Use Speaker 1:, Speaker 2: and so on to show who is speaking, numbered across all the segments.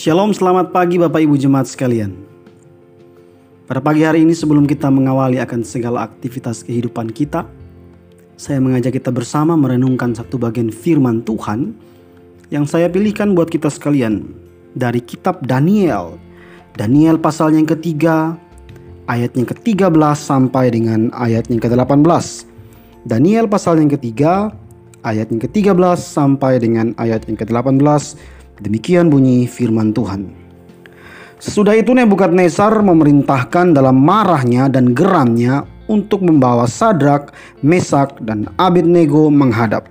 Speaker 1: Shalom, selamat pagi Bapak Ibu Jemaat sekalian. Pada pagi hari ini sebelum kita mengawali akan segala aktivitas kehidupan kita, saya mengajak kita bersama merenungkan satu bagian firman Tuhan yang saya pilihkan buat kita sekalian dari kitab Daniel. Daniel pasal yang ketiga, ayat yang ke-13 sampai dengan ayat yang ke-18. Daniel pasal yang ketiga, ayat yang ke-13 sampai dengan ayat yang ke-18 Demikian bunyi firman Tuhan. Sesudah itu Nebukadnezar memerintahkan dalam marahnya dan geramnya untuk membawa Sadrak, Mesak, dan Abednego menghadap.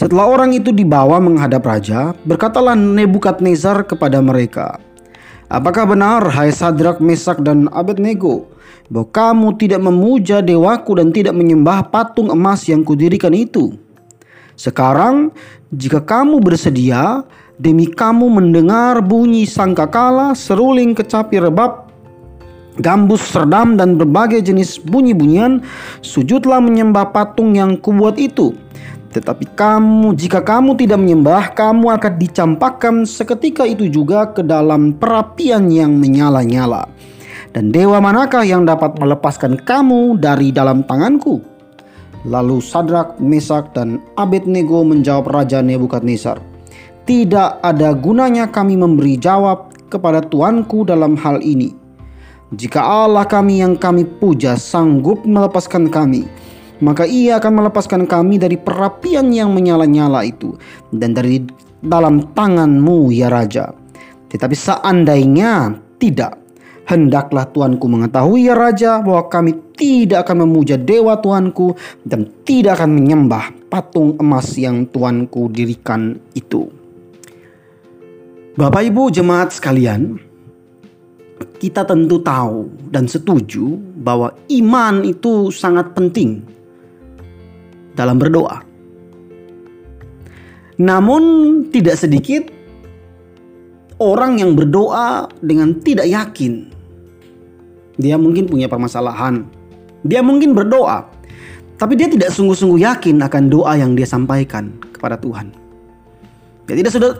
Speaker 1: Setelah orang itu dibawa menghadap raja, berkatalah Nebukadnezar kepada mereka, Apakah benar, hai Sadrak, Mesak, dan Abednego, bahwa kamu tidak memuja dewaku dan tidak menyembah patung emas yang kudirikan itu?' Sekarang, jika kamu bersedia, demi kamu mendengar bunyi sangkakala, seruling kecapi rebab, gambus serdam dan berbagai jenis bunyi-bunyian, sujudlah menyembah patung yang kubuat itu. Tetapi kamu, jika kamu tidak menyembah, kamu akan dicampakkan seketika itu juga ke dalam perapian yang menyala-nyala. Dan dewa manakah yang dapat melepaskan kamu dari dalam tanganku? Lalu Sadrak, Mesak, dan Abednego menjawab Raja Nebukadnezar, "Tidak ada gunanya kami memberi jawab kepada tuanku dalam hal ini. Jika Allah kami yang kami puja sanggup melepaskan kami, maka ia akan melepaskan kami dari perapian yang menyala-nyala itu dan dari dalam tanganmu ya Raja. Tetapi seandainya tidak, Hendaklah Tuanku mengetahui ya Raja bahwa kami tidak akan memuja dewa Tuanku dan tidak akan menyembah patung emas yang Tuanku dirikan itu. Bapak Ibu jemaat sekalian, kita tentu tahu dan setuju bahwa iman itu sangat penting dalam berdoa. Namun tidak sedikit orang yang berdoa dengan tidak yakin dia mungkin punya permasalahan. Dia mungkin berdoa, tapi dia tidak sungguh-sungguh yakin akan doa yang dia sampaikan kepada Tuhan.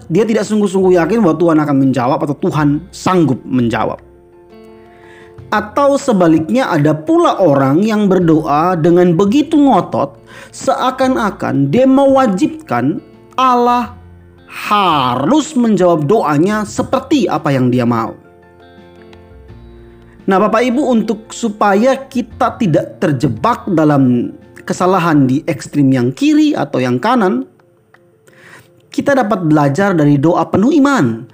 Speaker 1: Dia tidak sungguh-sungguh yakin bahwa Tuhan akan menjawab atau Tuhan sanggup menjawab. Atau sebaliknya ada pula orang yang berdoa dengan begitu ngotot seakan-akan dia mewajibkan Allah harus menjawab doanya seperti apa yang dia mau. Nah, Bapak Ibu, untuk supaya kita tidak terjebak dalam kesalahan di ekstrim yang kiri atau yang kanan, kita dapat belajar dari doa penuh iman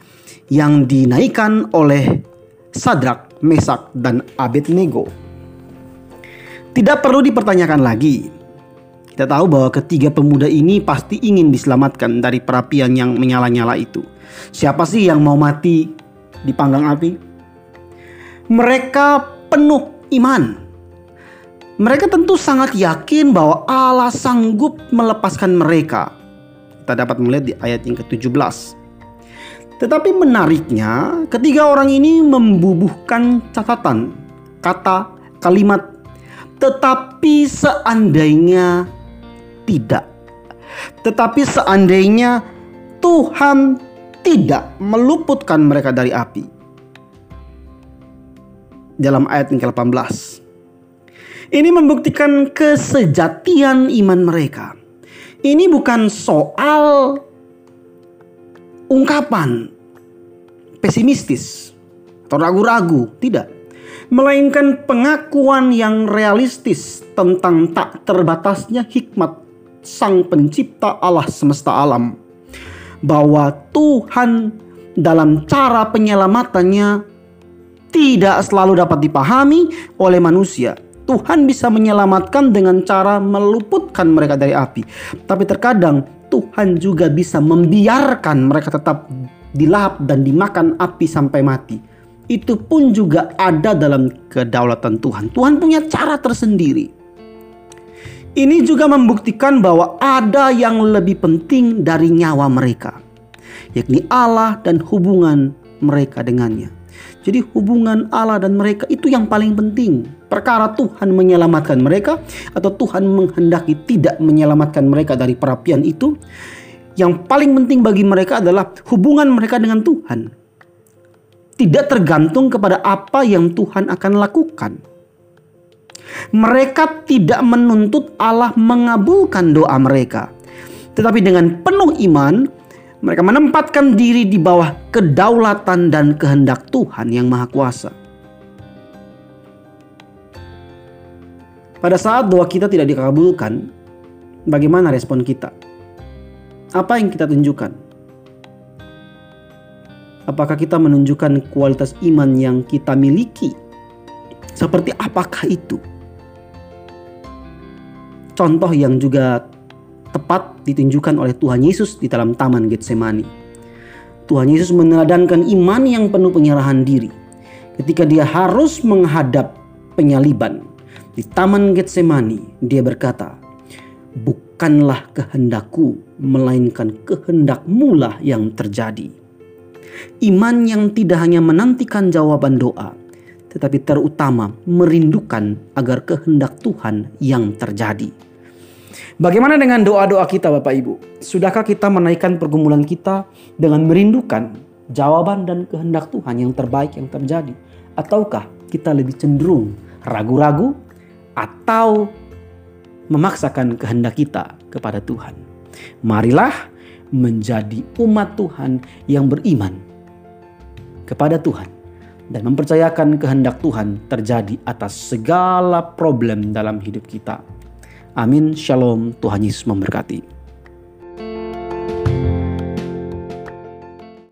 Speaker 1: yang dinaikkan oleh Sadrak, Mesak, dan Abednego. Tidak perlu dipertanyakan lagi. Kita tahu bahwa ketiga pemuda ini pasti ingin diselamatkan dari perapian yang menyala-nyala itu. Siapa sih yang mau mati di panggang api? mereka penuh iman. Mereka tentu sangat yakin bahwa Allah sanggup melepaskan mereka. Kita dapat melihat di ayat yang ke-17. Tetapi menariknya, ketiga orang ini membubuhkan catatan, kata, kalimat, tetapi seandainya tidak. Tetapi seandainya Tuhan tidak meluputkan mereka dari api dalam ayat yang ke-18. Ini membuktikan kesejatian iman mereka. Ini bukan soal ungkapan pesimistis atau ragu-ragu, tidak. Melainkan pengakuan yang realistis tentang tak terbatasnya hikmat Sang Pencipta Allah semesta alam. Bahwa Tuhan dalam cara penyelamatannya tidak selalu dapat dipahami oleh manusia. Tuhan bisa menyelamatkan dengan cara meluputkan mereka dari api. Tapi terkadang Tuhan juga bisa membiarkan mereka tetap dilahap dan dimakan api sampai mati. Itu pun juga ada dalam kedaulatan Tuhan. Tuhan punya cara tersendiri. Ini juga membuktikan bahwa ada yang lebih penting dari nyawa mereka, yakni Allah dan hubungan mereka dengannya. Jadi hubungan Allah dan mereka itu yang paling penting. Perkara Tuhan menyelamatkan mereka atau Tuhan menghendaki tidak menyelamatkan mereka dari perapian itu, Yang paling penting bagi mereka adalah hubungan mereka dengan Tuhan. Tidak tergantung kepada apa yang Tuhan akan lakukan. Mereka tidak menuntut Allah mengabulkan doa mereka, tetapi dengan penuh iman mereka menempatkan diri di bawah kedaulatan dan kehendak Tuhan yang Maha Kuasa. Pada saat doa kita tidak dikabulkan, bagaimana respon kita? Apa yang kita tunjukkan? Apakah kita menunjukkan kualitas iman yang kita miliki? Seperti apakah itu? Contoh yang juga tepat ditunjukkan oleh Tuhan Yesus di dalam Taman Getsemani. Tuhan Yesus meneladankan iman yang penuh penyerahan diri ketika dia harus menghadap penyaliban. Di Taman Getsemani dia berkata, Bukanlah kehendakku, melainkan kehendakmu lah yang terjadi. Iman yang tidak hanya menantikan jawaban doa, tetapi terutama merindukan agar kehendak Tuhan yang terjadi. Bagaimana dengan doa-doa kita Bapak Ibu? Sudahkah kita menaikkan pergumulan kita dengan merindukan jawaban dan kehendak Tuhan yang terbaik yang terjadi? Ataukah kita lebih cenderung ragu-ragu atau memaksakan kehendak kita kepada Tuhan? Marilah menjadi umat Tuhan yang beriman kepada Tuhan dan mempercayakan kehendak Tuhan terjadi atas segala problem dalam hidup kita. Amin. Shalom. Tuhan Yesus memberkati.